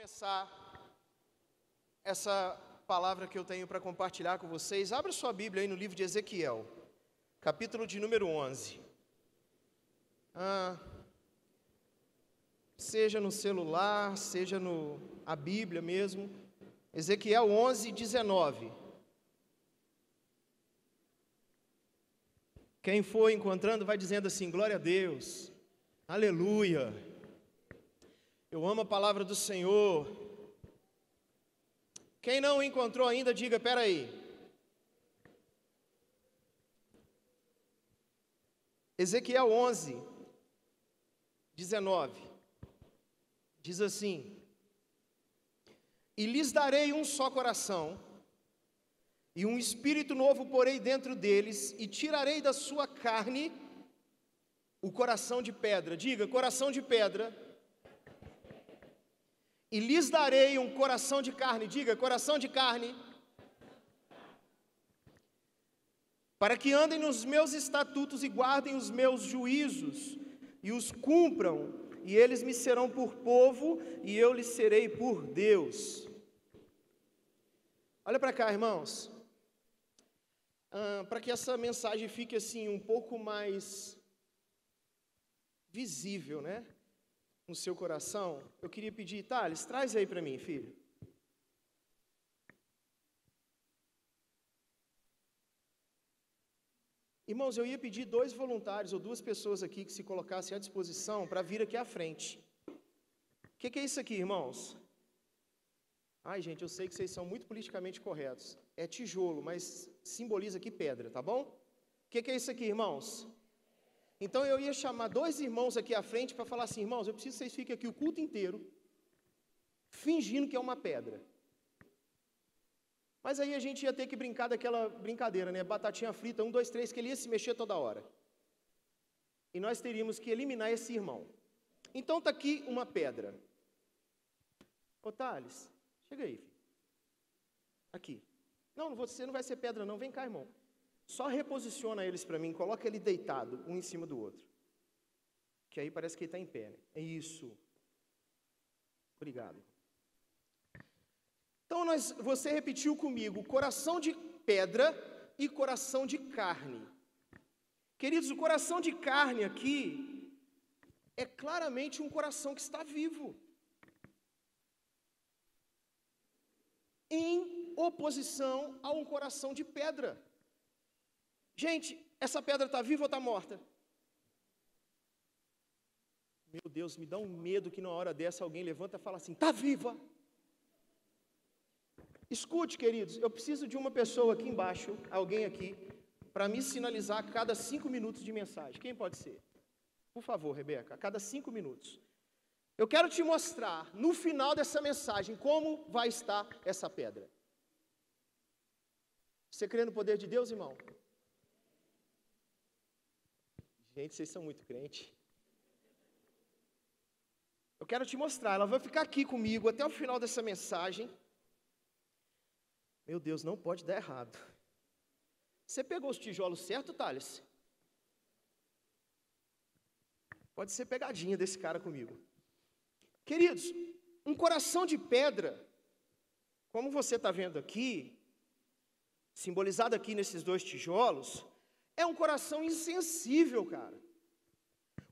começar essa palavra que eu tenho para compartilhar com vocês, abra sua Bíblia aí no livro de Ezequiel, capítulo de número 11. Ah, seja no celular, seja no a Bíblia mesmo. Ezequiel 11, 19. Quem for encontrando vai dizendo assim: glória a Deus, aleluia. Eu amo a palavra do Senhor. Quem não encontrou ainda, diga: peraí. Ezequiel 11, 19, diz assim: E lhes darei um só coração, e um espírito novo porei dentro deles, e tirarei da sua carne o coração de pedra. Diga, coração de pedra e lhes darei um coração de carne, diga, coração de carne, para que andem nos meus estatutos e guardem os meus juízos e os cumpram, e eles me serão por povo e eu lhes serei por Deus. Olha para cá, irmãos. Ah, para que essa mensagem fique assim um pouco mais visível, né? No seu coração, eu queria pedir, Thales, traz aí para mim, filho. Irmãos, eu ia pedir dois voluntários ou duas pessoas aqui que se colocassem à disposição para vir aqui à frente. O que, que, é isso aqui, irmãos? Ai, gente, eu sei que vocês são muito politicamente corretos. É tijolo, mas simboliza aqui pedra, tá bom? O que, que, é isso aqui, irmãos? Então eu ia chamar dois irmãos aqui à frente para falar assim: irmãos, eu preciso que vocês fiquem aqui o culto inteiro, fingindo que é uma pedra. Mas aí a gente ia ter que brincar daquela brincadeira, né? Batatinha frita, um, dois, três, que ele ia se mexer toda hora. E nós teríamos que eliminar esse irmão. Então está aqui uma pedra. Ô Thales, chega aí, filho. Aqui. Não, você não vai ser pedra, não. Vem cá, irmão. Só reposiciona eles para mim, coloca ele deitado, um em cima do outro. Que aí parece que ele está em pé. Né? É isso. Obrigado. Então nós, você repetiu comigo, coração de pedra e coração de carne. Queridos, o coração de carne aqui é claramente um coração que está vivo. Em oposição a um coração de pedra. Gente, essa pedra está viva ou está morta? Meu Deus, me dá um medo que na hora dessa alguém levanta e fala assim: está viva. Escute, queridos, eu preciso de uma pessoa aqui embaixo, alguém aqui, para me sinalizar a cada cinco minutos de mensagem. Quem pode ser? Por favor, Rebeca, a cada cinco minutos. Eu quero te mostrar, no final dessa mensagem, como vai estar essa pedra. Você crê no poder de Deus, irmão? Gente, vocês são muito crente. Eu quero te mostrar, ela vai ficar aqui comigo até o final dessa mensagem. Meu Deus, não pode dar errado. Você pegou os tijolos certo, Thales? Pode ser pegadinha desse cara comigo. Queridos, um coração de pedra, como você está vendo aqui, simbolizado aqui nesses dois tijolos, é um coração insensível, cara.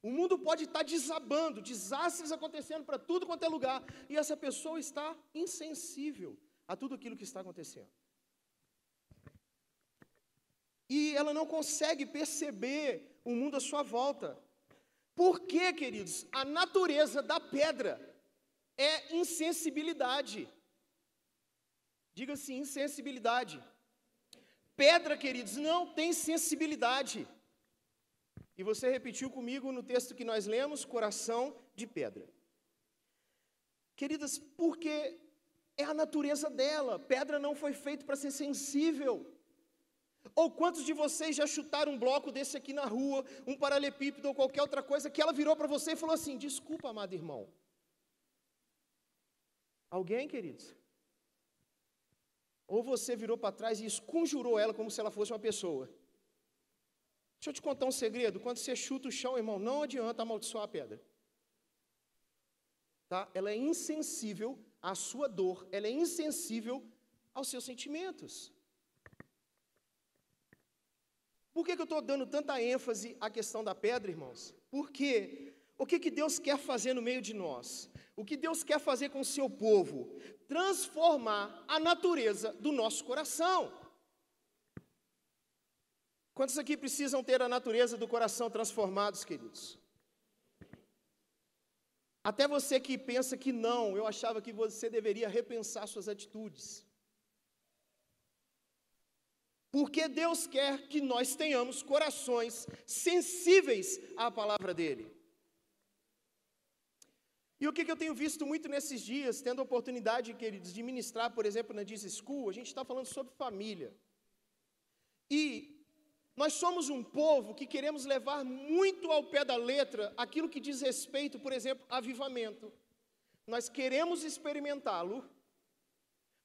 O mundo pode estar desabando, desastres acontecendo para tudo quanto é lugar, e essa pessoa está insensível a tudo aquilo que está acontecendo. E ela não consegue perceber o mundo à sua volta. Por quê, queridos? A natureza da pedra é insensibilidade. Diga assim, insensibilidade. Pedra, queridos, não tem sensibilidade. E você repetiu comigo no texto que nós lemos, coração de pedra. Queridas, porque é a natureza dela. Pedra não foi feito para ser sensível. Ou quantos de vocês já chutaram um bloco desse aqui na rua, um paralelepípedo ou qualquer outra coisa, que ela virou para você e falou assim: Desculpa, amado irmão. Alguém, queridos? Ou você virou para trás e esconjurou ela como se ela fosse uma pessoa. Deixa eu te contar um segredo. Quando você chuta o chão, irmão, não adianta amaldiçoar a pedra. Tá? Ela é insensível à sua dor, ela é insensível aos seus sentimentos. Por que, que eu estou dando tanta ênfase à questão da pedra, irmãos? Porque o que, que Deus quer fazer no meio de nós? O que Deus quer fazer com o seu povo? Transformar a natureza do nosso coração. Quantos aqui precisam ter a natureza do coração transformados, queridos? Até você que pensa que não, eu achava que você deveria repensar suas atitudes. Porque Deus quer que nós tenhamos corações sensíveis à palavra dEle. E o que, que eu tenho visto muito nesses dias, tendo a oportunidade, queridos, de ministrar, por exemplo, na Diz School, a gente está falando sobre família. E nós somos um povo que queremos levar muito ao pé da letra aquilo que diz respeito, por exemplo, avivamento. Nós queremos experimentá-lo,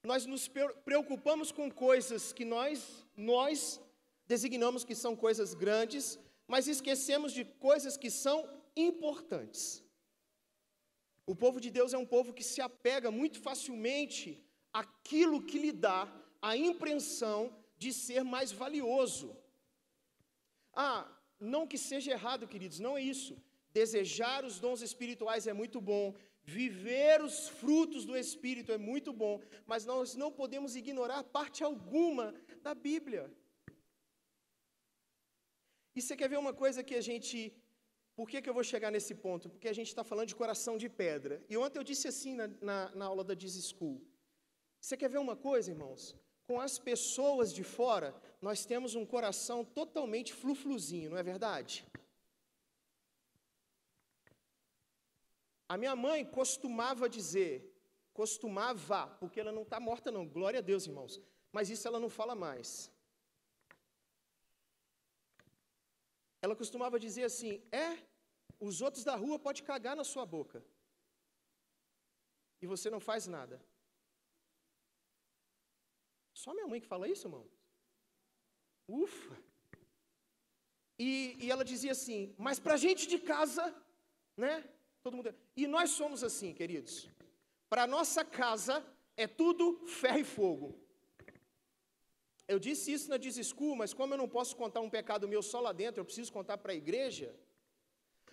nós nos preocupamos com coisas que nós, nós designamos que são coisas grandes, mas esquecemos de coisas que são importantes. O povo de Deus é um povo que se apega muito facilmente àquilo que lhe dá a impressão de ser mais valioso. Ah, não que seja errado, queridos, não é isso. Desejar os dons espirituais é muito bom, viver os frutos do Espírito é muito bom, mas nós não podemos ignorar parte alguma da Bíblia. E você quer ver uma coisa que a gente por que, que eu vou chegar nesse ponto? Porque a gente está falando de coração de pedra. E ontem eu disse assim na, na, na aula da Diz School. Você quer ver uma coisa, irmãos? Com as pessoas de fora, nós temos um coração totalmente flufluzinho, não é verdade? A minha mãe costumava dizer, costumava, porque ela não está morta, não, glória a Deus, irmãos, mas isso ela não fala mais. Ela costumava dizer assim: é, os outros da rua podem cagar na sua boca. E você não faz nada. Só minha mãe que fala isso, irmão? Ufa! E, e ela dizia assim: mas para gente de casa, né? Todo mundo. E nós somos assim, queridos. Para nossa casa é tudo ferro e fogo. Eu disse isso na School, mas como eu não posso contar um pecado meu só lá dentro, eu preciso contar para a igreja.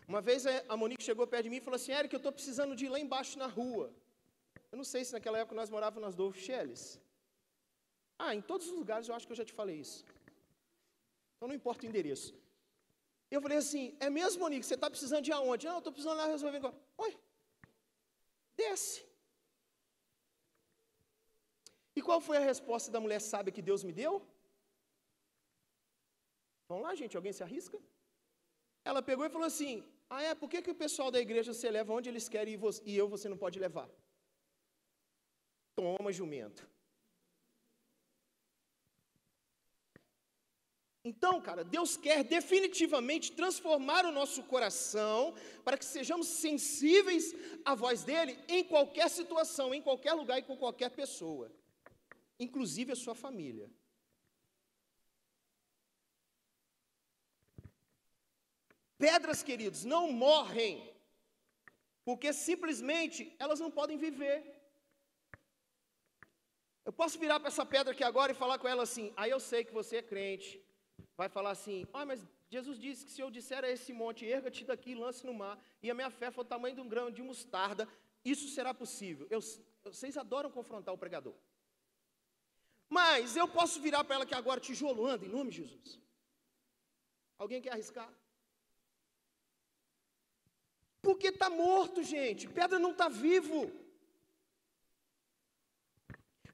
Uma vez a Monique chegou perto de mim e falou assim: Eric, eu estou precisando de ir lá embaixo na rua. Eu não sei se naquela época nós morávamos nas Dolph. Ah, em todos os lugares eu acho que eu já te falei isso. Então não importa o endereço. Eu falei assim: é mesmo, Monique? Você está precisando de aonde? Não, eu estou precisando lá resolver. Oi, desce. E qual foi a resposta da mulher sábia que Deus me deu? Vamos lá, gente, alguém se arrisca? Ela pegou e falou assim: Ah, é? Por que, que o pessoal da igreja você leva onde eles querem e eu você não pode levar? Toma, jumento. Então, cara, Deus quer definitivamente transformar o nosso coração para que sejamos sensíveis à voz dele em qualquer situação, em qualquer lugar e com qualquer pessoa inclusive a sua família. Pedras, queridos, não morrem, porque simplesmente elas não podem viver. Eu posso virar para essa pedra aqui agora e falar com ela assim: aí ah, eu sei que você é crente. Vai falar assim: ah, mas Jesus disse que se eu disser a esse monte, erga-te daqui e lance no mar, e a minha fé for o tamanho de um grão de mostarda, isso será possível. Eu, vocês adoram confrontar o pregador. Mas eu posso virar para ela que agora tijolo anda, em nome de Jesus. Alguém quer arriscar? Porque está morto, gente. Pedra não está vivo.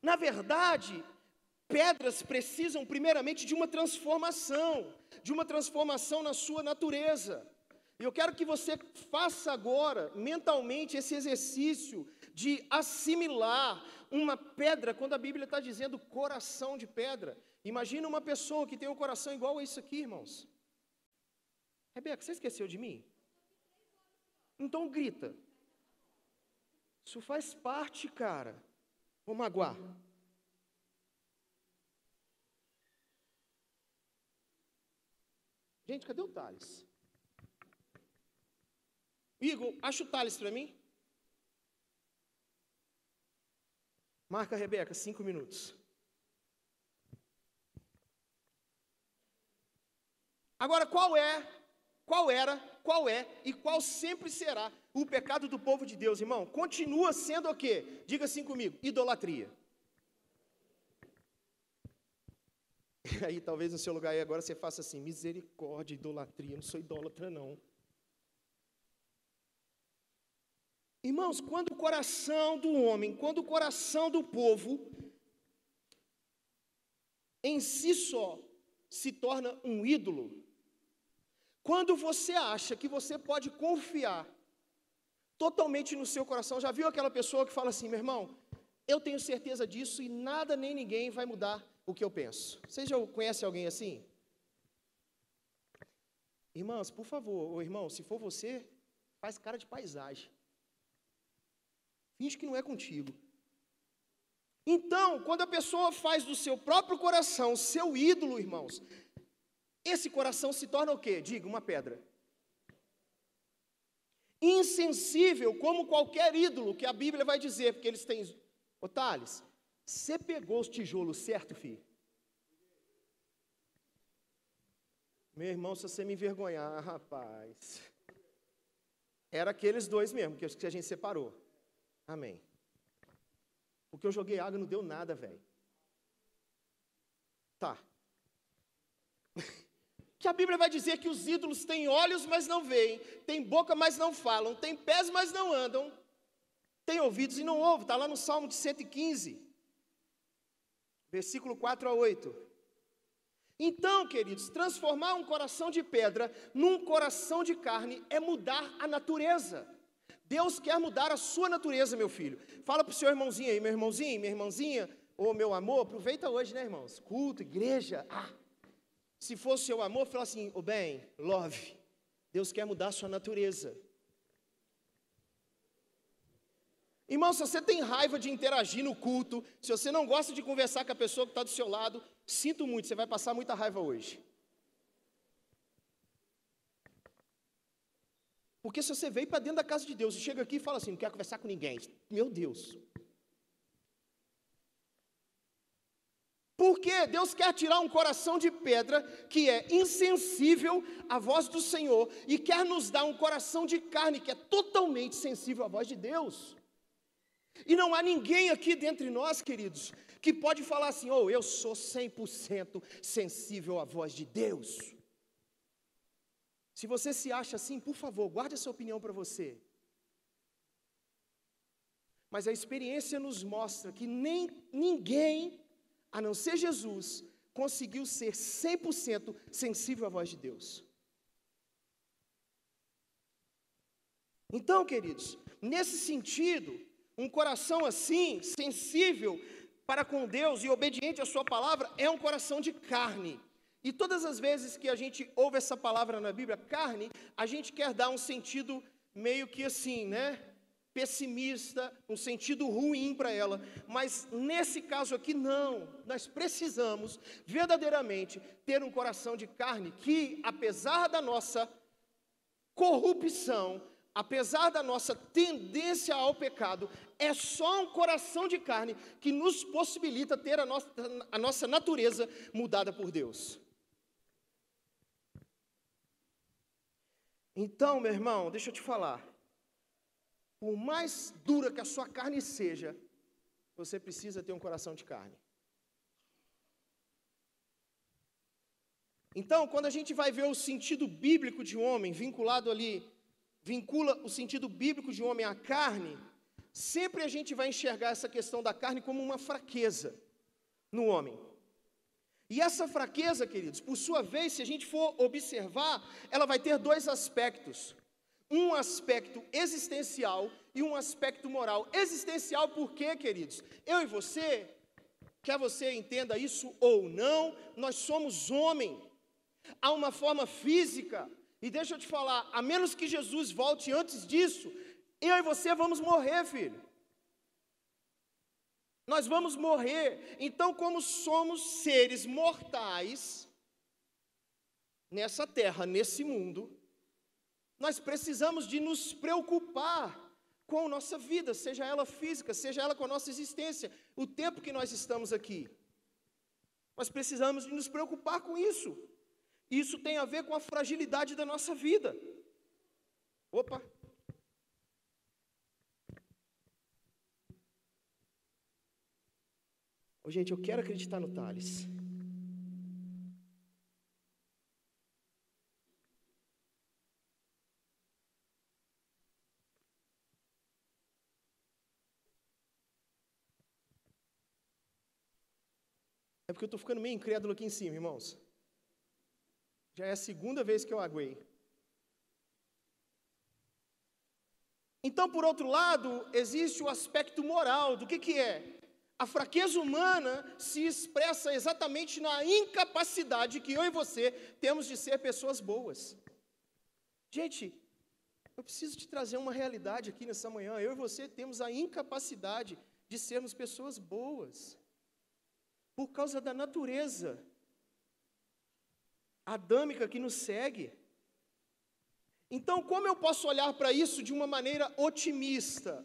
Na verdade, pedras precisam primeiramente de uma transformação, de uma transformação na sua natureza. E eu quero que você faça agora, mentalmente, esse exercício de assimilar uma pedra, quando a Bíblia está dizendo coração de pedra. Imagina uma pessoa que tem um coração igual a isso aqui, irmãos. Rebeca, você esqueceu de mim? Então grita. Isso faz parte, cara. Vamos aguar. Gente, cadê o Thales? Igor, acha o Thales para mim? Marca, Rebeca, cinco minutos. Agora, qual é, qual era, qual é e qual sempre será o pecado do povo de Deus, irmão? Continua sendo o quê? Diga assim comigo: idolatria. E aí, talvez no seu lugar aí agora você faça assim: misericórdia, idolatria, eu não sou idólatra, não. Irmãos, quando o coração do homem, quando o coração do povo, em si só, se torna um ídolo, quando você acha que você pode confiar totalmente no seu coração, já viu aquela pessoa que fala assim, meu irmão, eu tenho certeza disso e nada nem ninguém vai mudar o que eu penso. Vocês já conhecem alguém assim? Irmãs, por favor, ou irmão, se for você, faz cara de paisagem. Finge que não é contigo. Então, quando a pessoa faz do seu próprio coração seu ídolo, irmãos, esse coração se torna o quê? Diga, uma pedra. Insensível como qualquer ídolo que a Bíblia vai dizer, porque eles têm. Ô Thales, você pegou os tijolos certo, filho? Meu irmão, se você me envergonhar, rapaz. Era aqueles dois mesmo, que a gente separou. Amém. Porque eu joguei água não deu nada, velho. Tá. que a Bíblia vai dizer que os ídolos têm olhos, mas não veem, têm boca, mas não falam, têm pés, mas não andam, têm ouvidos e não ouvem. Está lá no Salmo de 115, versículo 4 a 8. Então, queridos, transformar um coração de pedra num coração de carne é mudar a natureza. Deus quer mudar a sua natureza, meu filho. Fala para o seu irmãozinho aí, meu irmãozinho, minha irmãzinha, ou meu amor, aproveita hoje, né, irmãos? Culto, igreja. Ah, se fosse seu amor, fala assim, o oh, bem, love. Deus quer mudar a sua natureza. Irmão, se você tem raiva de interagir no culto, se você não gosta de conversar com a pessoa que está do seu lado, sinto muito, você vai passar muita raiva hoje. Porque se você veio para dentro da casa de Deus e chega aqui e fala assim, não quero conversar com ninguém, meu Deus. Porque Deus quer tirar um coração de pedra que é insensível à voz do Senhor e quer nos dar um coração de carne que é totalmente sensível à voz de Deus. E não há ninguém aqui dentre nós, queridos, que pode falar assim: "Oh, eu sou 100% sensível à voz de Deus". Se você se acha assim, por favor, guarde essa opinião para você. Mas a experiência nos mostra que nem ninguém, a não ser Jesus, conseguiu ser 100% sensível à voz de Deus. Então, queridos, nesse sentido, um coração assim, sensível para com Deus e obediente à Sua palavra, é um coração de carne. E todas as vezes que a gente ouve essa palavra na Bíblia, carne, a gente quer dar um sentido meio que assim, né? Pessimista, um sentido ruim para ela. Mas nesse caso aqui, não. Nós precisamos verdadeiramente ter um coração de carne que, apesar da nossa corrupção, apesar da nossa tendência ao pecado, é só um coração de carne que nos possibilita ter a nossa, a nossa natureza mudada por Deus. Então, meu irmão, deixa eu te falar. Por mais dura que a sua carne seja, você precisa ter um coração de carne. Então, quando a gente vai ver o sentido bíblico de homem, vinculado ali, vincula o sentido bíblico de homem à carne, sempre a gente vai enxergar essa questão da carne como uma fraqueza no homem. E essa fraqueza, queridos, por sua vez, se a gente for observar, ela vai ter dois aspectos: um aspecto existencial e um aspecto moral. Existencial por quê, queridos? Eu e você, quer você entenda isso ou não, nós somos homem. Há uma forma física, e deixa eu te falar, a menos que Jesus volte antes disso, eu e você vamos morrer, filho. Nós vamos morrer. Então, como somos seres mortais nessa terra, nesse mundo, nós precisamos de nos preocupar com nossa vida, seja ela física, seja ela com a nossa existência, o tempo que nós estamos aqui. Nós precisamos nos preocupar com isso. Isso tem a ver com a fragilidade da nossa vida. Opa! Oh, gente, eu quero acreditar no Thales. É porque eu estou ficando meio incrédulo aqui em cima, irmãos. Já é a segunda vez que eu aguei. Então, por outro lado, existe o aspecto moral do que, que é? A fraqueza humana se expressa exatamente na incapacidade que eu e você temos de ser pessoas boas. Gente, eu preciso te trazer uma realidade aqui nessa manhã. Eu e você temos a incapacidade de sermos pessoas boas, por causa da natureza adâmica que nos segue. Então, como eu posso olhar para isso de uma maneira otimista?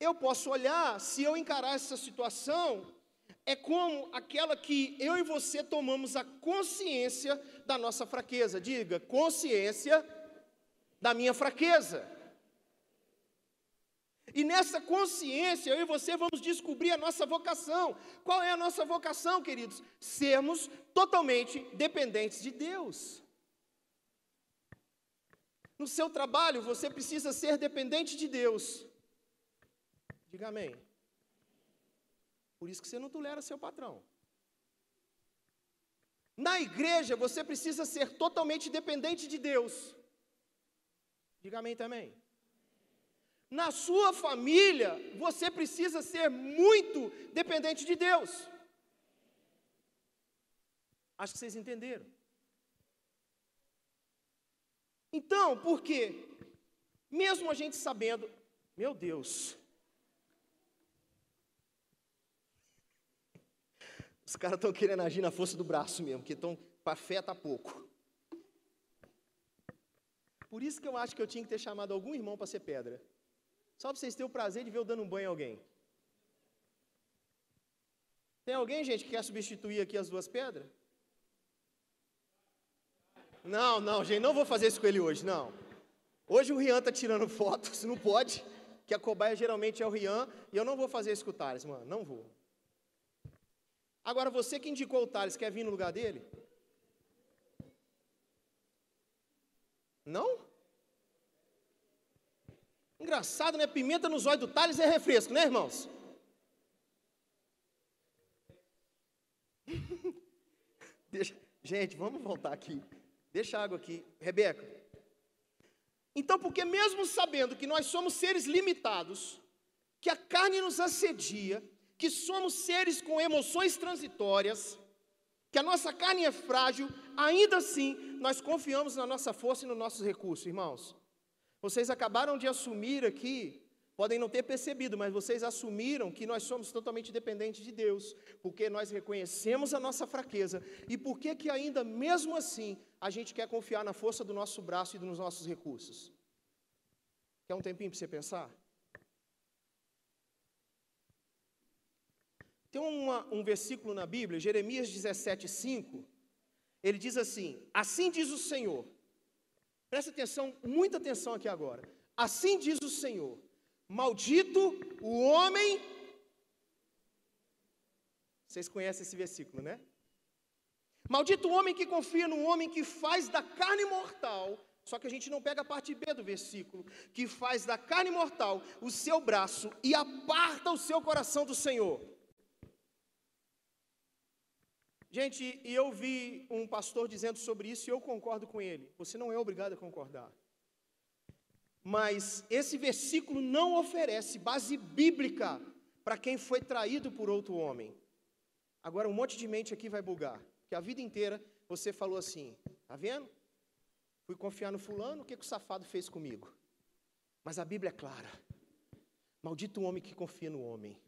Eu posso olhar, se eu encarar essa situação, é como aquela que eu e você tomamos a consciência da nossa fraqueza. Diga, consciência da minha fraqueza. E nessa consciência, eu e você vamos descobrir a nossa vocação. Qual é a nossa vocação, queridos? Sermos totalmente dependentes de Deus. No seu trabalho, você precisa ser dependente de Deus. Diga amém. Por isso que você não tolera seu patrão. Na igreja, você precisa ser totalmente dependente de Deus. Diga amém também. Na sua família, você precisa ser muito dependente de Deus. Acho que vocês entenderam. Então, por quê? Mesmo a gente sabendo, meu Deus, Os caras estão querendo agir na força do braço mesmo, porque estão para fé tá pouco. Por isso que eu acho que eu tinha que ter chamado algum irmão para ser pedra. Só para vocês terem o prazer de ver eu dando um banho em alguém. Tem alguém, gente, que quer substituir aqui as duas pedras? Não, não, gente, não vou fazer isso com ele hoje, não. Hoje o Rian está tirando foto, se não pode, que a cobaia geralmente é o Rian, e eu não vou fazer isso com o Thales, mano, não vou. Agora, você que indicou o Thales, quer vir no lugar dele? Não? Engraçado, né? Pimenta nos olhos do Thales é refresco, né, irmãos? Deixa, gente, vamos voltar aqui. Deixa a água aqui. Rebeca. Então, porque mesmo sabendo que nós somos seres limitados, que a carne nos assedia, que somos seres com emoções transitórias, que a nossa carne é frágil, ainda assim nós confiamos na nossa força e nos nossos recursos, irmãos. Vocês acabaram de assumir aqui, podem não ter percebido, mas vocês assumiram que nós somos totalmente dependentes de Deus, porque nós reconhecemos a nossa fraqueza e por que que ainda mesmo assim a gente quer confiar na força do nosso braço e dos nossos recursos? Quer um tempinho para você pensar? Tem uma, um versículo na Bíblia, Jeremias 17, 5. Ele diz assim: Assim diz o Senhor. Presta atenção, muita atenção aqui agora. Assim diz o Senhor: Maldito o homem. Vocês conhecem esse versículo, né? Maldito o homem que confia no homem que faz da carne mortal. Só que a gente não pega a parte B do versículo, que faz da carne mortal o seu braço e aparta o seu coração do Senhor. Gente, e eu vi um pastor dizendo sobre isso e eu concordo com ele. Você não é obrigado a concordar. Mas esse versículo não oferece base bíblica para quem foi traído por outro homem. Agora, um monte de mente aqui vai bugar. Que a vida inteira você falou assim: tá vendo? Fui confiar no fulano, o que, que o safado fez comigo? Mas a Bíblia é clara: maldito o homem que confia no homem.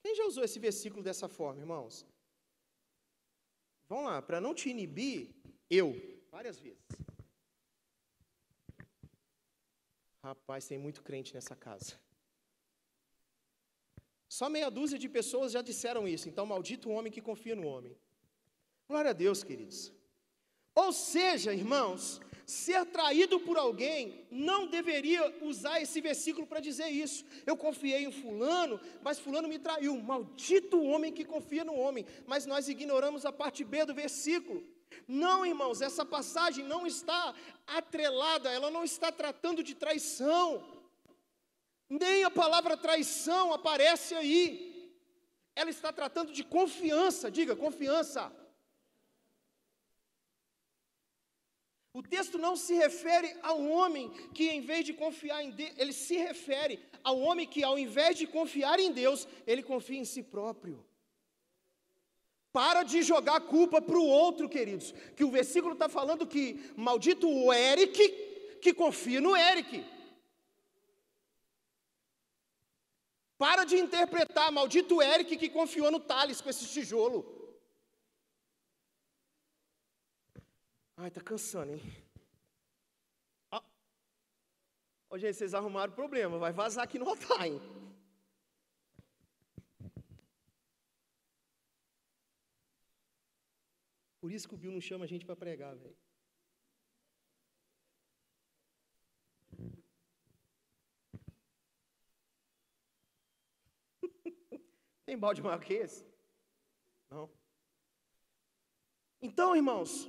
Quem já usou esse versículo dessa forma, irmãos? Vamos lá, para não te inibir, eu, várias vezes. Rapaz, tem muito crente nessa casa. Só meia dúzia de pessoas já disseram isso. Então, maldito o homem que confia no homem. Glória a Deus, queridos. Ou seja, irmãos, ser traído por alguém não deveria usar esse versículo para dizer isso. Eu confiei em Fulano, mas Fulano me traiu. Maldito homem que confia no homem. Mas nós ignoramos a parte B do versículo. Não, irmãos, essa passagem não está atrelada, ela não está tratando de traição. Nem a palavra traição aparece aí. Ela está tratando de confiança, diga confiança. O texto não se refere ao homem que, em vez de confiar em Deus, ele se refere ao homem que, ao invés de confiar em Deus, ele confia em si próprio. Para de jogar a culpa para o outro, queridos. Que o versículo está falando que maldito o Eric que confia no Eric. Para de interpretar maldito o Eric que confiou no Thales com esse tijolo. Ai, tá cansando, hein? Ah. Ô, gente, vocês arrumaram o problema. Vai vazar aqui no altar, hein? Por isso que o Bill não chama a gente para pregar, velho. Tem balde maior que esse? Não. Então, irmãos,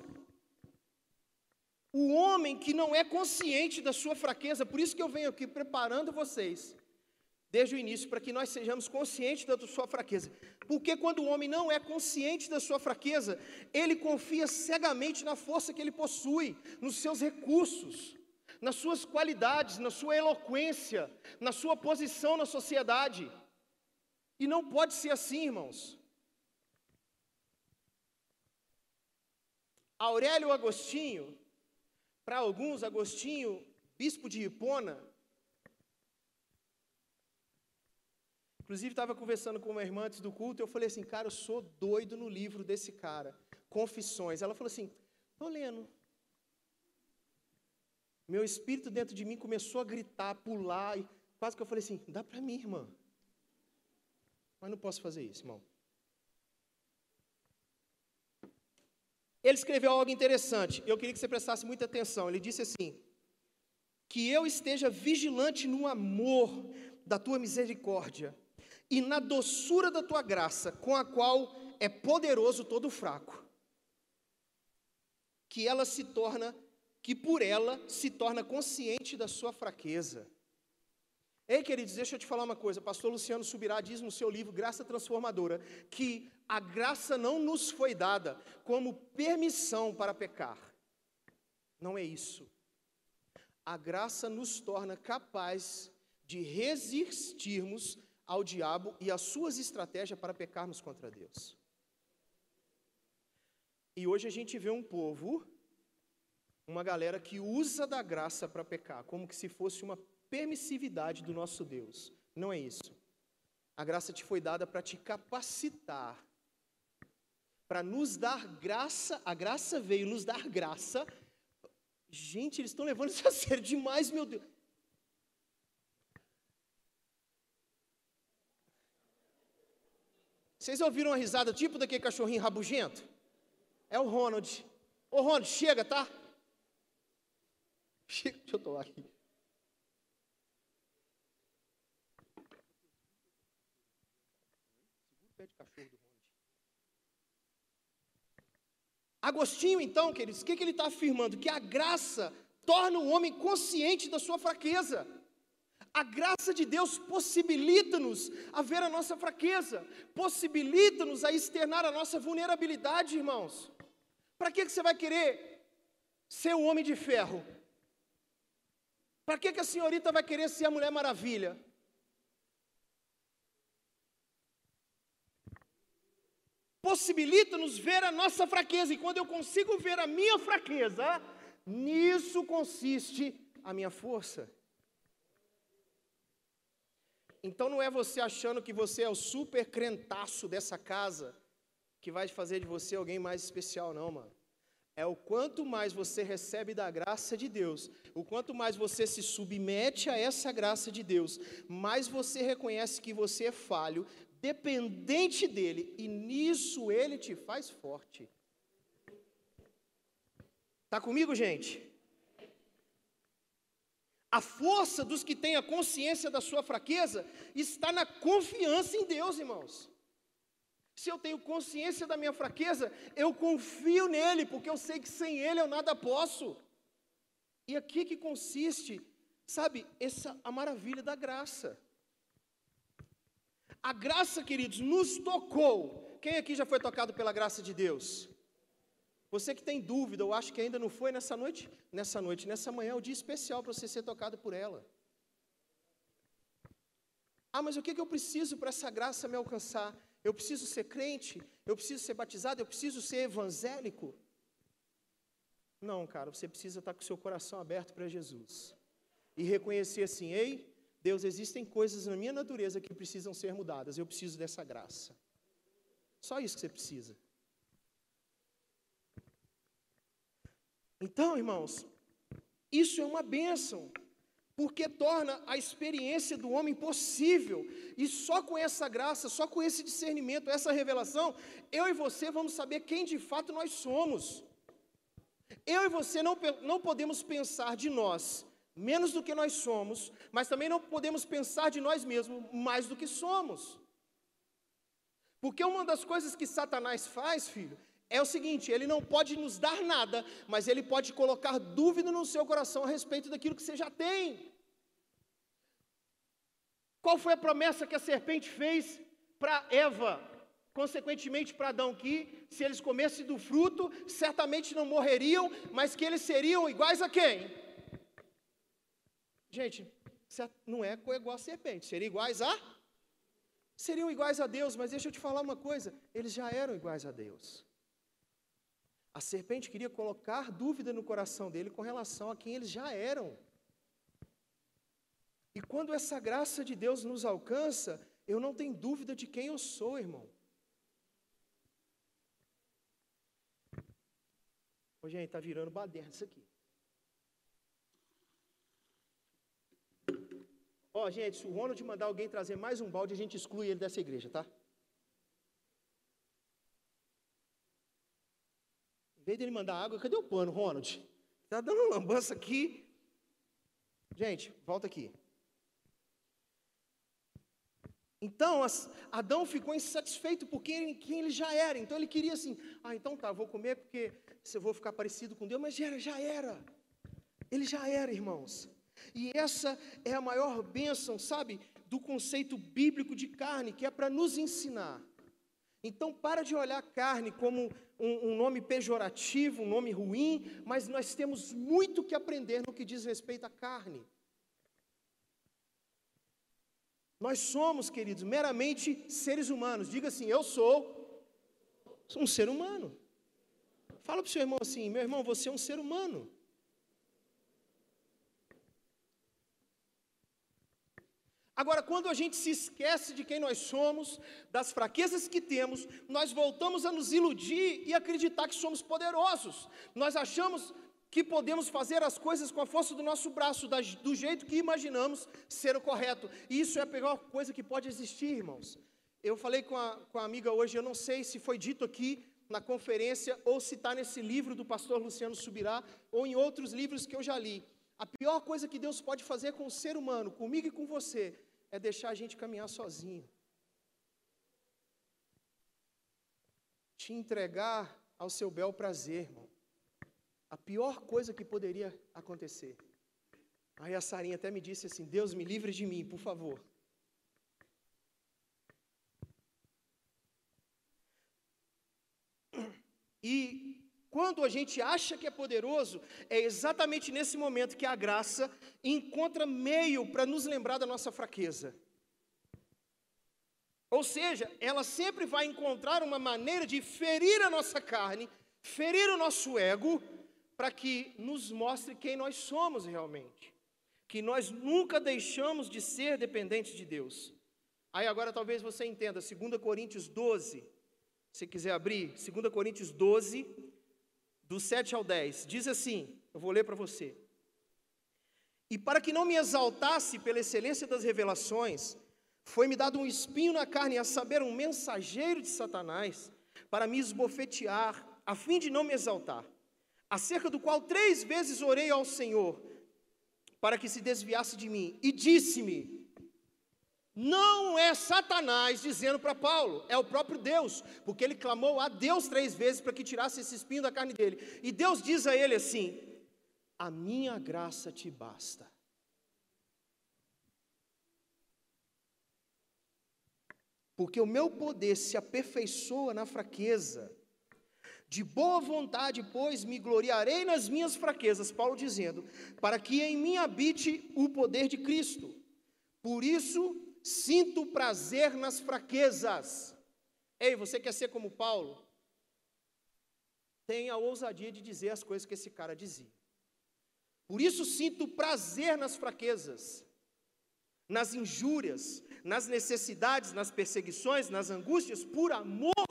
o homem que não é consciente da sua fraqueza, por isso que eu venho aqui preparando vocês, desde o início, para que nós sejamos conscientes da sua fraqueza. Porque quando o homem não é consciente da sua fraqueza, ele confia cegamente na força que ele possui, nos seus recursos, nas suas qualidades, na sua eloquência, na sua posição na sociedade. E não pode ser assim, irmãos. Aurélio Agostinho, para alguns, Agostinho, bispo de Hipona, Inclusive, estava conversando com uma irmã antes do culto, e eu falei assim, cara, eu sou doido no livro desse cara, Confissões. Ela falou assim, estou lendo. Meu espírito dentro de mim começou a gritar, a pular, e quase que eu falei assim, dá para mim, irmã. Mas não posso fazer isso, irmão. Ele escreveu algo interessante, eu queria que você prestasse muita atenção. Ele disse assim: Que eu esteja vigilante no amor da tua misericórdia e na doçura da tua graça, com a qual é poderoso todo fraco. Que ela se torna, que por ela se torna consciente da sua fraqueza. Ei, queridos, deixa eu te falar uma coisa. Pastor Luciano Subirá diz no seu livro Graça Transformadora que a graça não nos foi dada como permissão para pecar. Não é isso. A graça nos torna capaz de resistirmos ao diabo e às suas estratégias para pecarmos contra Deus. E hoje a gente vê um povo, uma galera que usa da graça para pecar, como que se fosse uma permissividade do nosso Deus. Não é isso. A graça te foi dada para te capacitar, para nos dar graça. A graça veio nos dar graça. Gente, eles estão levando isso a sério demais, meu Deus. Vocês ouviram uma risada tipo daquele cachorrinho rabugento? É o Ronald. Ô Ronald, chega, tá? Chega, deixa eu tomar aqui. pé de cachorro do Ronde. Agostinho, então, queridos, o que, que ele está afirmando? Que a graça torna o homem consciente da sua fraqueza. A graça de Deus possibilita-nos a ver a nossa fraqueza, possibilita-nos a externar a nossa vulnerabilidade, irmãos. Para que, que você vai querer ser o homem de ferro? Para que, que a senhorita vai querer ser a Mulher Maravilha? Possibilita-nos ver a nossa fraqueza, e quando eu consigo ver a minha fraqueza, nisso consiste a minha força. Então não é você achando que você é o super crentaço dessa casa que vai fazer de você alguém mais especial, não, mano. é o quanto mais você recebe da graça de Deus, o quanto mais você se submete a essa graça de Deus, mais você reconhece que você é falho, dependente dele, e nisso ele te faz forte. Está comigo, gente? A força dos que têm a consciência da sua fraqueza está na confiança em Deus, irmãos. Se eu tenho consciência da minha fraqueza, eu confio nele, porque eu sei que sem ele eu nada posso. E aqui que consiste, sabe, essa a maravilha da graça. A graça, queridos, nos tocou. Quem aqui já foi tocado pela graça de Deus? Você que tem dúvida, eu acho que ainda não foi nessa noite, nessa noite, nessa manhã é o dia especial para você ser tocado por ela. Ah, mas o que, que eu preciso para essa graça me alcançar? Eu preciso ser crente? Eu preciso ser batizado? Eu preciso ser evangélico? Não, cara, você precisa estar com o seu coração aberto para Jesus. E reconhecer assim: ei, Deus, existem coisas na minha natureza que precisam ser mudadas, eu preciso dessa graça. Só isso que você precisa. Então, irmãos, isso é uma bênção porque torna a experiência do homem possível. E só com essa graça, só com esse discernimento, essa revelação, eu e você vamos saber quem de fato nós somos. Eu e você não, não podemos pensar de nós menos do que nós somos, mas também não podemos pensar de nós mesmos mais do que somos. Porque uma das coisas que Satanás faz, filho, é o seguinte: ele não pode nos dar nada, mas ele pode colocar dúvida no seu coração a respeito daquilo que você já tem. Qual foi a promessa que a serpente fez para Eva, consequentemente para Adão? Que se eles comessem do fruto, certamente não morreriam, mas que eles seriam iguais a quem? Gente, não é igual a serpente, seriam iguais a? Seriam iguais a Deus, mas deixa eu te falar uma coisa: eles já eram iguais a Deus. A serpente queria colocar dúvida no coração dele com relação a quem eles já eram. E quando essa graça de Deus nos alcança, eu não tenho dúvida de quem eu sou, irmão. Ô, gente, está virando baderna isso aqui. Ó, gente, se o Ronald mandar alguém trazer mais um balde, a gente exclui ele dessa igreja, tá? Em vez dele mandar água, cadê o pano, Ronald? Está dando uma lambança aqui. Gente, volta aqui. Então, Adão ficou insatisfeito por quem, quem ele já era. Então, ele queria assim: ah, então tá, vou comer porque se eu vou ficar parecido com Deus. Mas já era, já era. Ele já era, irmãos. E essa é a maior bênção, sabe, do conceito bíblico de carne, que é para nos ensinar então, para de olhar carne como um, um, nome pejorativo, um nome ruim, mas nós temos muito que aprender no que diz respeito à carne. Nós somos, queridos, meramente seres humanos. Diga assim: eu sou um ser humano. Fala para o seu irmão assim: meu irmão, você é um ser humano. Agora, quando a gente se esquece de quem nós somos, das fraquezas que temos, nós voltamos a nos iludir e acreditar que somos poderosos. Nós achamos que podemos fazer as coisas com a força do nosso braço, do jeito que imaginamos ser o correto. E isso é a pior coisa que pode existir, irmãos. Eu falei com a, com a amiga hoje, eu não sei se foi dito aqui na conferência ou se está nesse livro do pastor Luciano Subirá ou em outros livros que eu já li. A pior coisa que Deus pode fazer com o ser humano, comigo e com você, é deixar a gente caminhar sozinho. Te entregar ao seu bel prazer, irmão. A pior coisa que poderia acontecer. Aí a Sarinha até me disse assim: Deus me livre de mim, por favor. E quando a gente acha que é poderoso, é exatamente nesse momento que a graça encontra meio para nos lembrar da nossa fraqueza. Ou seja, ela sempre vai encontrar uma maneira de ferir a nossa carne, ferir o nosso ego, para que nos mostre quem nós somos realmente. Que nós nunca deixamos de ser dependentes de Deus. Aí agora talvez você entenda, 2 Coríntios 12, se quiser abrir, 2 Coríntios 12, do 7 ao 10, diz assim: eu vou ler para você. E para que não me exaltasse pela excelência das revelações, foi-me dado um espinho na carne, a saber, um mensageiro de Satanás, para me esbofetear, a fim de não me exaltar, acerca do qual três vezes orei ao Senhor, para que se desviasse de mim, e disse-me: não é Satanás dizendo para Paulo, é o próprio Deus, porque ele clamou a Deus três vezes para que tirasse esse espinho da carne dele. E Deus diz a ele assim: A minha graça te basta. Porque o meu poder se aperfeiçoa na fraqueza. De boa vontade, pois, me gloriarei nas minhas fraquezas, Paulo dizendo, para que em mim habite o poder de Cristo. Por isso, Sinto prazer nas fraquezas. Ei, você quer ser como Paulo? Tenha a ousadia de dizer as coisas que esse cara dizia. Por isso sinto prazer nas fraquezas, nas injúrias, nas necessidades, nas perseguições, nas angústias, por amor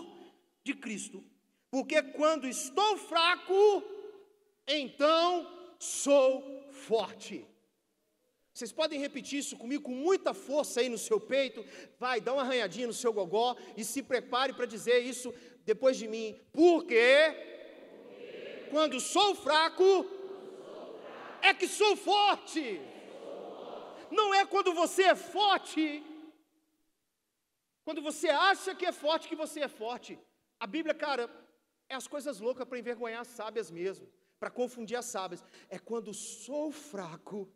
de Cristo. Porque quando estou fraco, então sou forte. Vocês podem repetir isso comigo com muita força aí no seu peito. Vai, dá uma arranhadinha no seu gogó e se prepare para dizer isso depois de mim. Porque quando sou fraco, é que sou forte. Não é quando você é forte. Quando você acha que é forte, que você é forte. A Bíblia, cara, é as coisas loucas para envergonhar as sábias mesmo, para confundir as sábias. É quando sou fraco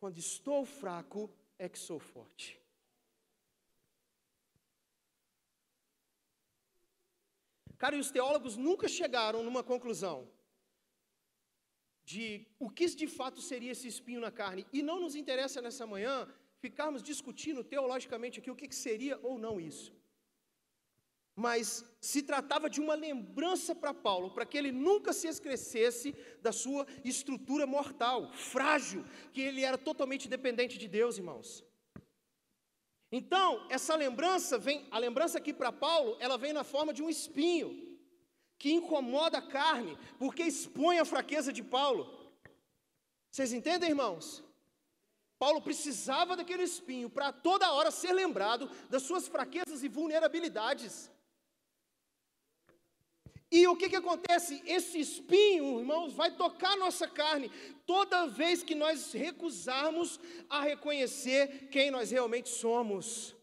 quando estou fraco é que sou forte. Cara, e os teólogos nunca chegaram numa conclusão de o que de fato seria esse espinho na carne. E não nos interessa nessa manhã ficarmos discutindo teologicamente aqui o que seria ou não isso mas se tratava de uma lembrança para Paulo, para que ele nunca se esquecesse da sua estrutura mortal, frágil, que ele era totalmente dependente de Deus, irmãos. Então, essa lembrança vem, a lembrança aqui para Paulo, ela vem na forma de um espinho, que incomoda a carne, porque expõe a fraqueza de Paulo. Vocês entendem, irmãos? Paulo precisava daquele espinho para toda hora ser lembrado das suas fraquezas e vulnerabilidades. E o que, que acontece? Esse espinho, irmãos, vai tocar nossa carne toda vez que nós recusarmos a reconhecer quem nós realmente somos.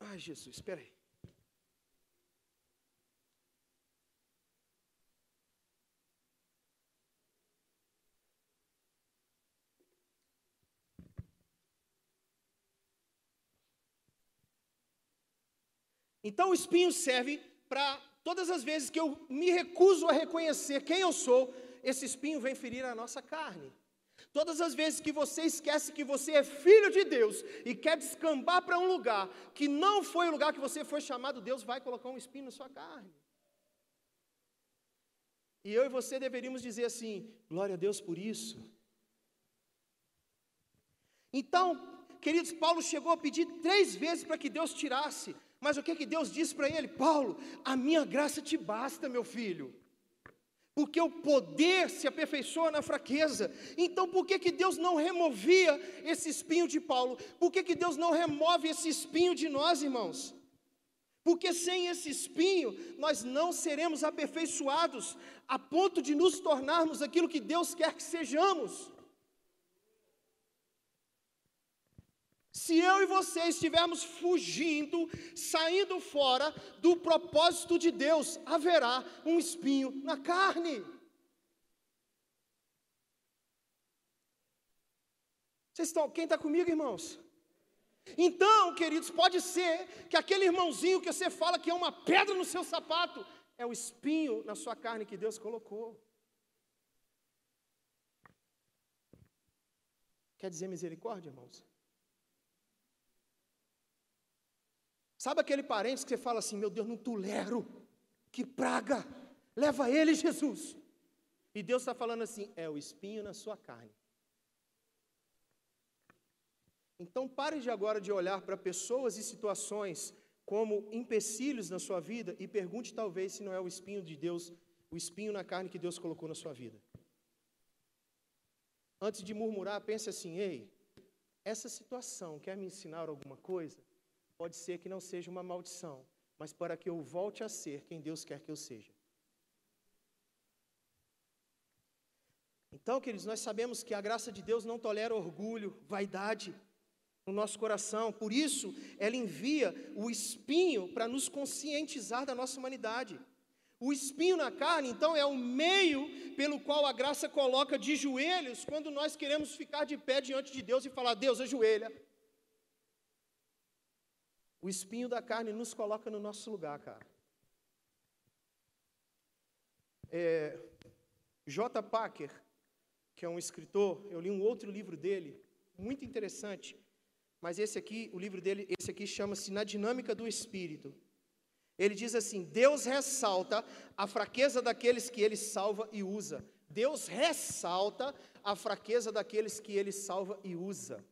Ai, Jesus, espera aí. Então o espinho serve para todas as vezes que eu me recuso a reconhecer quem eu sou, esse espinho vem ferir a nossa carne. Todas as vezes que você esquece que você é filho de Deus e quer descambar para um lugar que não foi o lugar que você foi chamado, Deus vai colocar um espinho na sua carne. E eu e você deveríamos dizer assim: glória a Deus por isso. Então, queridos, Paulo chegou a pedir três vezes para que Deus tirasse mas o que, que Deus disse para ele? Paulo, a minha graça te basta, meu filho. Porque o poder se aperfeiçoa na fraqueza. Então, por que, que Deus não removia esse espinho de Paulo? Por que, que Deus não remove esse espinho de nós, irmãos? Porque sem esse espinho, nós não seremos aperfeiçoados a ponto de nos tornarmos aquilo que Deus quer que sejamos. Se eu e você estivermos fugindo, saindo fora do propósito de Deus, haverá um espinho na carne. Vocês estão, quem está comigo, irmãos? Então, queridos, pode ser que aquele irmãozinho que você fala que é uma pedra no seu sapato, é o espinho na sua carne que Deus colocou. Quer dizer misericórdia, irmãos? Sabe aquele parente que você fala assim: Meu Deus, não tolero, que praga, leva ele, Jesus. E Deus está falando assim: É o espinho na sua carne. Então pare de agora de olhar para pessoas e situações como empecilhos na sua vida e pergunte talvez se não é o espinho de Deus, o espinho na carne que Deus colocou na sua vida. Antes de murmurar, pense assim: ei, essa situação quer me ensinar alguma coisa? Pode ser que não seja uma maldição, mas para que eu volte a ser quem Deus quer que eu seja. Então, queridos, nós sabemos que a graça de Deus não tolera orgulho, vaidade no nosso coração, por isso ela envia o espinho para nos conscientizar da nossa humanidade. O espinho na carne, então, é o meio pelo qual a graça coloca de joelhos quando nós queremos ficar de pé diante de Deus e falar: Deus, ajoelha. O espinho da carne nos coloca no nosso lugar, cara. É, J. Packer, que é um escritor, eu li um outro livro dele, muito interessante, mas esse aqui, o livro dele, esse aqui chama-se Na Dinâmica do Espírito. Ele diz assim: Deus ressalta a fraqueza daqueles que ele salva e usa. Deus ressalta a fraqueza daqueles que ele salva e usa.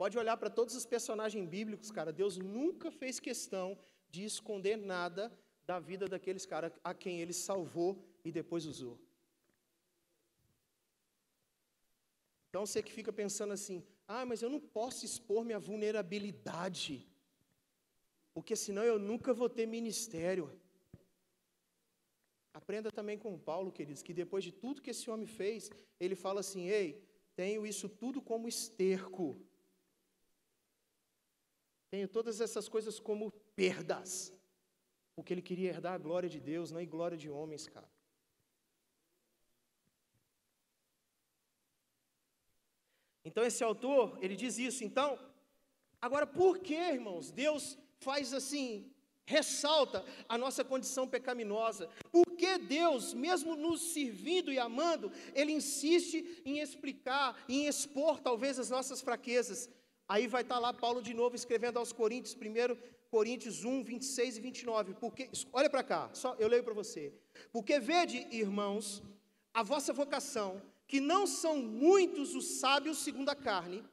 Pode olhar para todos os personagens bíblicos, cara. Deus nunca fez questão de esconder nada da vida daqueles caras a quem ele salvou e depois usou. Então você que fica pensando assim: ah, mas eu não posso expor minha vulnerabilidade porque senão eu nunca vou ter ministério. Aprenda também com Paulo, queridos, que depois de tudo que esse homem fez, ele fala assim: ei, tenho isso tudo como esterco. Tenho todas essas coisas como perdas. Porque ele queria herdar a glória de Deus, não a glória de homens, cara. Então esse autor, ele diz isso. Então, agora por que, irmãos, Deus faz assim, ressalta a nossa condição pecaminosa. Porque Deus, mesmo nos servindo e amando, Ele insiste em explicar, em expor talvez as nossas fraquezas. Aí vai estar lá Paulo de novo escrevendo aos Coríntios, 1 Coríntios 1, 26 e 29. Porque, olha para cá, só eu leio para você. Porque vede, irmãos, a vossa vocação, que não são muitos os sábios segundo a carne,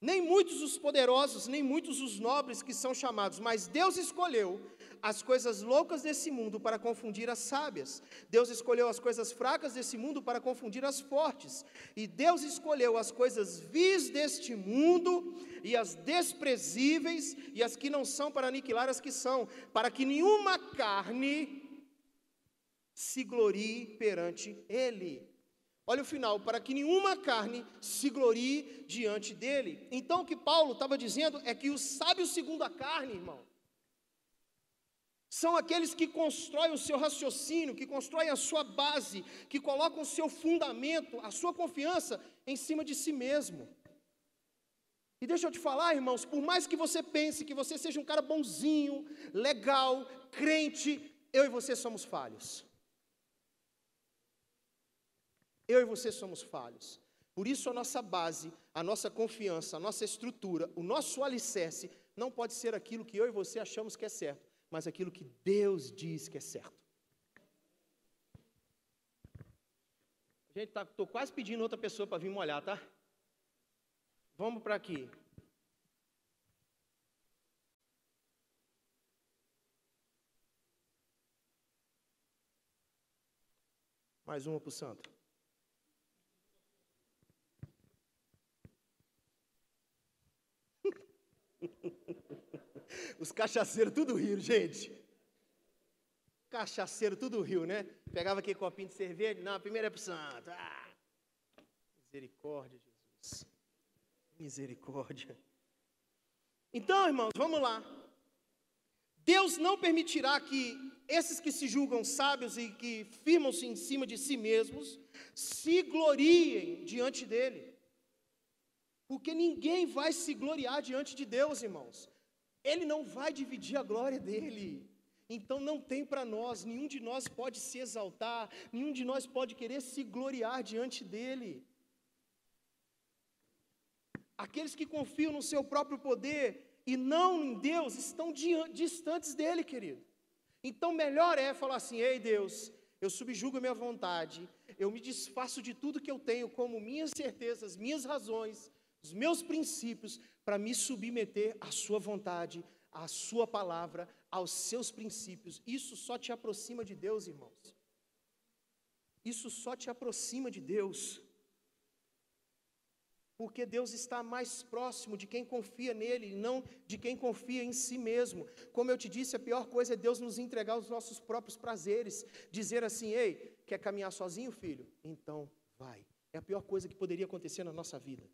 nem muitos os poderosos, nem muitos os nobres que são chamados, mas Deus escolheu as coisas loucas desse mundo para confundir as sábias. Deus escolheu as coisas fracas desse mundo para confundir as fortes. E Deus escolheu as coisas vis deste mundo e as desprezíveis e as que não são para aniquilar as que são, para que nenhuma carne se glorie perante Ele. Olha o final, para que nenhuma carne se glorie diante dele. Então o que Paulo estava dizendo é que os sábios segundo a carne, irmão, são aqueles que constroem o seu raciocínio, que constroem a sua base, que colocam o seu fundamento, a sua confiança em cima de si mesmo. E deixa eu te falar, irmãos, por mais que você pense que você seja um cara bonzinho, legal, crente, eu e você somos falhos. Eu e você somos falhos. Por isso, a nossa base, a nossa confiança, a nossa estrutura, o nosso alicerce não pode ser aquilo que eu e você achamos que é certo, mas aquilo que Deus diz que é certo. Gente, estou tá, quase pedindo outra pessoa para vir molhar, tá? Vamos para aqui. Mais uma para o santo. Os cachaceiros tudo rio, gente. Cachaceiro tudo rio, né? Pegava aquele copinho de cerveja, não, a primeira é pro santo. Ah, misericórdia, Jesus. Misericórdia. Então, irmãos, vamos lá. Deus não permitirá que esses que se julgam sábios e que firmam-se em cima de si mesmos se gloriem diante dele. Porque ninguém vai se gloriar diante de Deus, irmãos. Ele não vai dividir a glória dele. Então não tem para nós, nenhum de nós pode se exaltar, nenhum de nós pode querer se gloriar diante dele. Aqueles que confiam no seu próprio poder e não em Deus estão distantes dele, querido. Então melhor é falar assim: ei Deus, eu subjugo a minha vontade, eu me desfaço de tudo que eu tenho como minhas certezas, minhas razões, os meus princípios, para me submeter à Sua vontade, à Sua palavra, aos seus princípios. Isso só te aproxima de Deus, irmãos. Isso só te aproxima de Deus. Porque Deus está mais próximo de quem confia nele, não de quem confia em si mesmo. Como eu te disse, a pior coisa é Deus nos entregar os nossos próprios prazeres, dizer assim: "Ei, quer caminhar sozinho, filho? Então vai". É a pior coisa que poderia acontecer na nossa vida.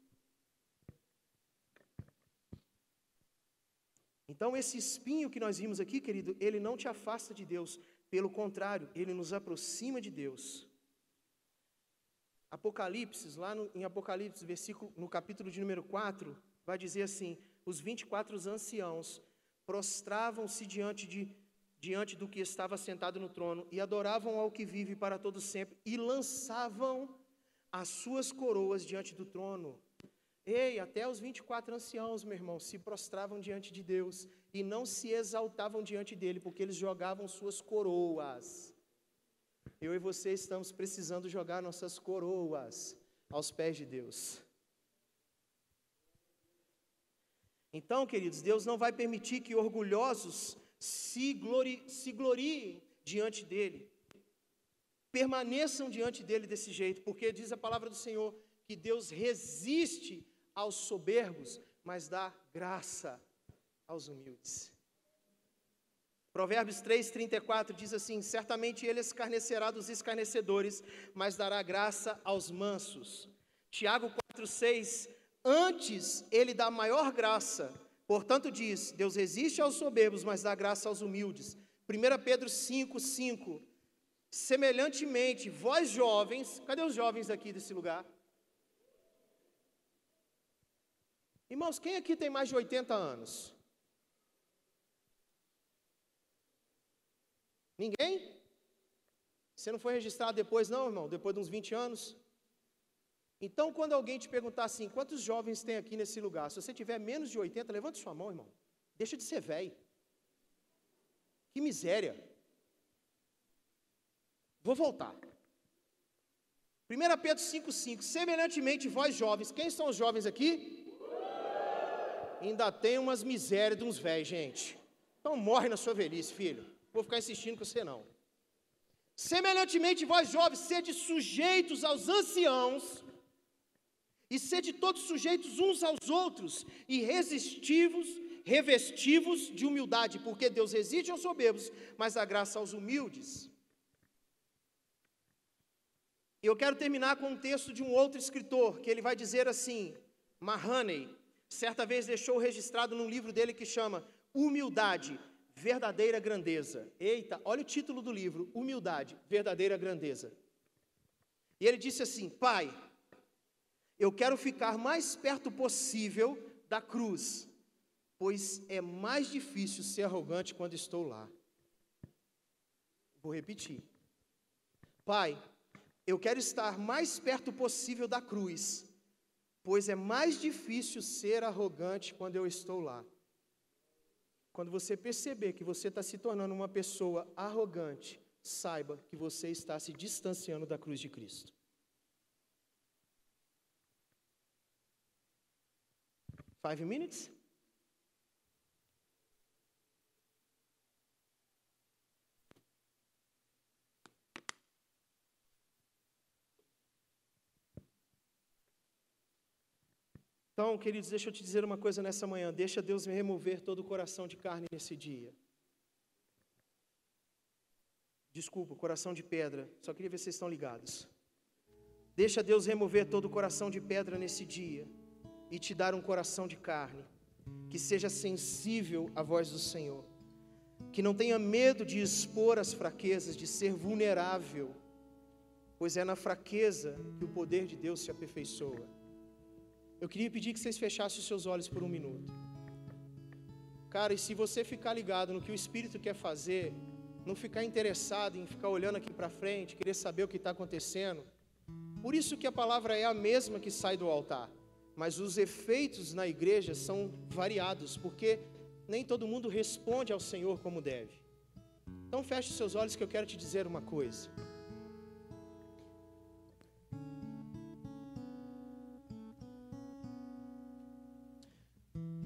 Então, esse espinho que nós vimos aqui, querido, ele não te afasta de Deus, pelo contrário, ele nos aproxima de Deus. Apocalipse, lá no, em Apocalipse, versículo, no capítulo de número 4, vai dizer assim: os 24 anciãos prostravam-se diante, de, diante do que estava sentado no trono e adoravam ao que vive para todo sempre e lançavam as suas coroas diante do trono. Ei, até os 24 anciãos, meu irmão, se prostravam diante de Deus e não se exaltavam diante dele, porque eles jogavam suas coroas. Eu e você estamos precisando jogar nossas coroas aos pés de Deus. Então, queridos, Deus não vai permitir que orgulhosos se, glori se gloriem diante dele, permaneçam diante dele desse jeito, porque diz a palavra do Senhor que Deus resiste aos soberbos, mas dá graça aos humildes. Provérbios 3, 34 diz assim: Certamente ele escarnecerá dos escarnecedores, mas dará graça aos mansos. Tiago 4, 6: Antes ele dá maior graça, portanto diz: Deus resiste aos soberbos, mas dá graça aos humildes. 1 Pedro 5, 5: Semelhantemente, vós jovens, cadê os jovens aqui desse lugar? Irmãos, quem aqui tem mais de 80 anos? Ninguém? Você não foi registrado depois, não, irmão? Depois de uns 20 anos? Então, quando alguém te perguntar assim, quantos jovens tem aqui nesse lugar? Se você tiver menos de 80, levante sua mão, irmão. Deixa de ser velho. Que miséria. Vou voltar. 1 Pedro 5,5. Semelhantemente, vós jovens, quem são os jovens aqui? Ainda tem umas misérias de uns velhos, gente. Então morre na sua velhice, filho. Vou ficar insistindo com você não. Semelhantemente, vós jovens, sede sujeitos aos anciãos, e sede todos sujeitos uns aos outros, e resistivos, revestivos de humildade, porque Deus resiste aos soberbos, mas dá graça aos humildes. Eu quero terminar com um texto de um outro escritor, que ele vai dizer assim, Mahaney, certa vez deixou registrado num livro dele que chama Humildade, Verdadeira Grandeza. Eita, olha o título do livro: Humildade, Verdadeira Grandeza. E ele disse assim: Pai, eu quero ficar mais perto possível da cruz, pois é mais difícil ser arrogante quando estou lá. Vou repetir. Pai, eu quero estar mais perto possível da cruz, pois é mais difícil ser arrogante quando eu estou lá. Quando você perceber que você está se tornando uma pessoa arrogante, saiba que você está se distanciando da cruz de Cristo. Five minutes? Então, queridos, deixa eu te dizer uma coisa nessa manhã. Deixa Deus remover todo o coração de carne nesse dia. Desculpa, coração de pedra. Só queria ver se vocês estão ligados. Deixa Deus remover todo o coração de pedra nesse dia e te dar um coração de carne, que seja sensível à voz do Senhor, que não tenha medo de expor as fraquezas, de ser vulnerável, pois é na fraqueza que o poder de Deus se aperfeiçoa. Eu queria pedir que vocês fechassem os seus olhos por um minuto. Cara, e se você ficar ligado no que o Espírito quer fazer, não ficar interessado em ficar olhando aqui para frente, querer saber o que está acontecendo, por isso que a palavra é a mesma que sai do altar, mas os efeitos na igreja são variados, porque nem todo mundo responde ao Senhor como deve. Então feche os seus olhos que eu quero te dizer uma coisa.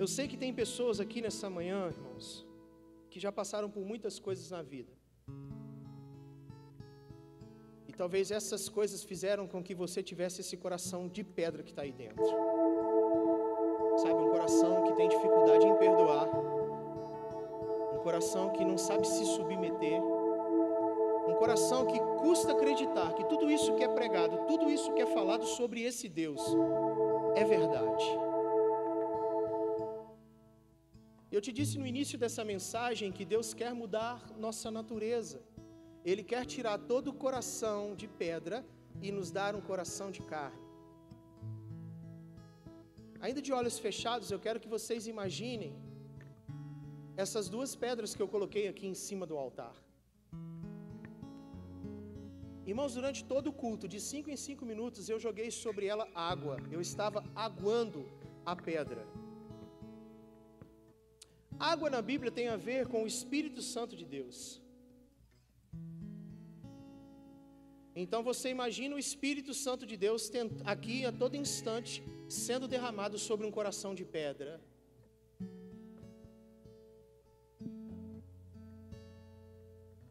Eu sei que tem pessoas aqui nessa manhã, irmãos, que já passaram por muitas coisas na vida. E talvez essas coisas fizeram com que você tivesse esse coração de pedra que está aí dentro. Sabe, um coração que tem dificuldade em perdoar, um coração que não sabe se submeter, um coração que custa acreditar que tudo isso que é pregado, tudo isso que é falado sobre esse Deus é verdade. Eu te disse no início dessa mensagem que Deus quer mudar nossa natureza. Ele quer tirar todo o coração de pedra e nos dar um coração de carne. Ainda de olhos fechados, eu quero que vocês imaginem essas duas pedras que eu coloquei aqui em cima do altar. Irmãos, durante todo o culto, de cinco em cinco minutos, eu joguei sobre ela água. Eu estava aguando a pedra. Água na Bíblia tem a ver com o Espírito Santo de Deus. Então você imagina o Espírito Santo de Deus aqui a todo instante sendo derramado sobre um coração de pedra.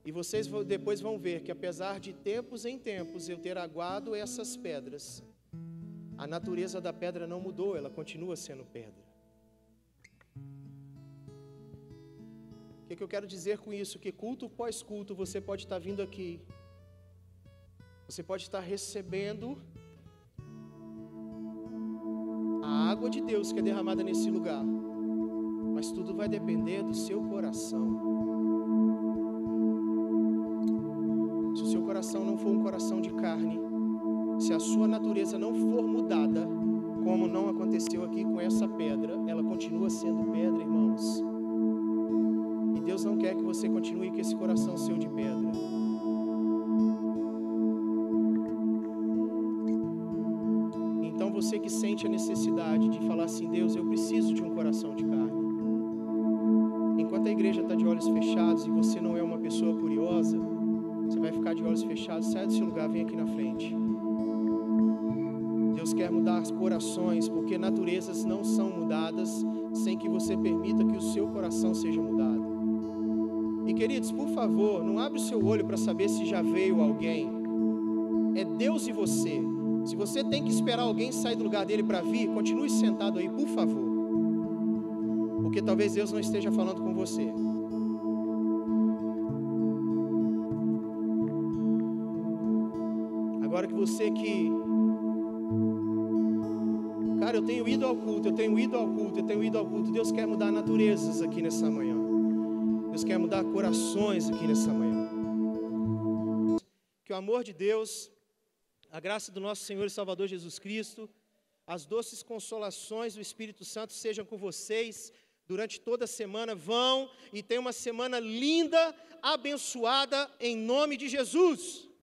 E vocês depois vão ver que apesar de tempos em tempos eu ter aguado essas pedras, a natureza da pedra não mudou, ela continua sendo pedra. Que, que eu quero dizer com isso? Que culto pós culto você pode estar vindo aqui, você pode estar recebendo a água de Deus que é derramada nesse lugar, mas tudo vai depender do seu coração. Se o seu coração não for um coração de carne, se a sua natureza não for mudada, como não aconteceu aqui com essa pedra, ela continua sendo pedra, irmãos. Deus não quer que você continue com esse coração seu de pedra. Então você que sente a necessidade de falar assim, Deus, eu preciso de um coração de carne. Enquanto a igreja está de olhos fechados e você não é uma pessoa curiosa, você vai ficar de olhos fechados, sai do seu lugar, vem aqui na frente. Deus quer mudar corações, porque naturezas não são mudadas queridos, por favor, não abre o seu olho para saber se já veio alguém. É Deus e você. Se você tem que esperar alguém sair do lugar dele para vir, continue sentado aí, por favor. Porque talvez Deus não esteja falando com você. Agora que você que Cara, eu tenho ido ao culto, eu tenho ido ao culto, eu tenho ido ao culto. Deus quer mudar naturezas aqui nessa manhã. Deus quer mudar corações aqui nessa manhã. Que o amor de Deus, a graça do nosso Senhor e Salvador Jesus Cristo, as doces consolações do Espírito Santo sejam com vocês durante toda a semana. Vão e tenham uma semana linda, abençoada, em nome de Jesus.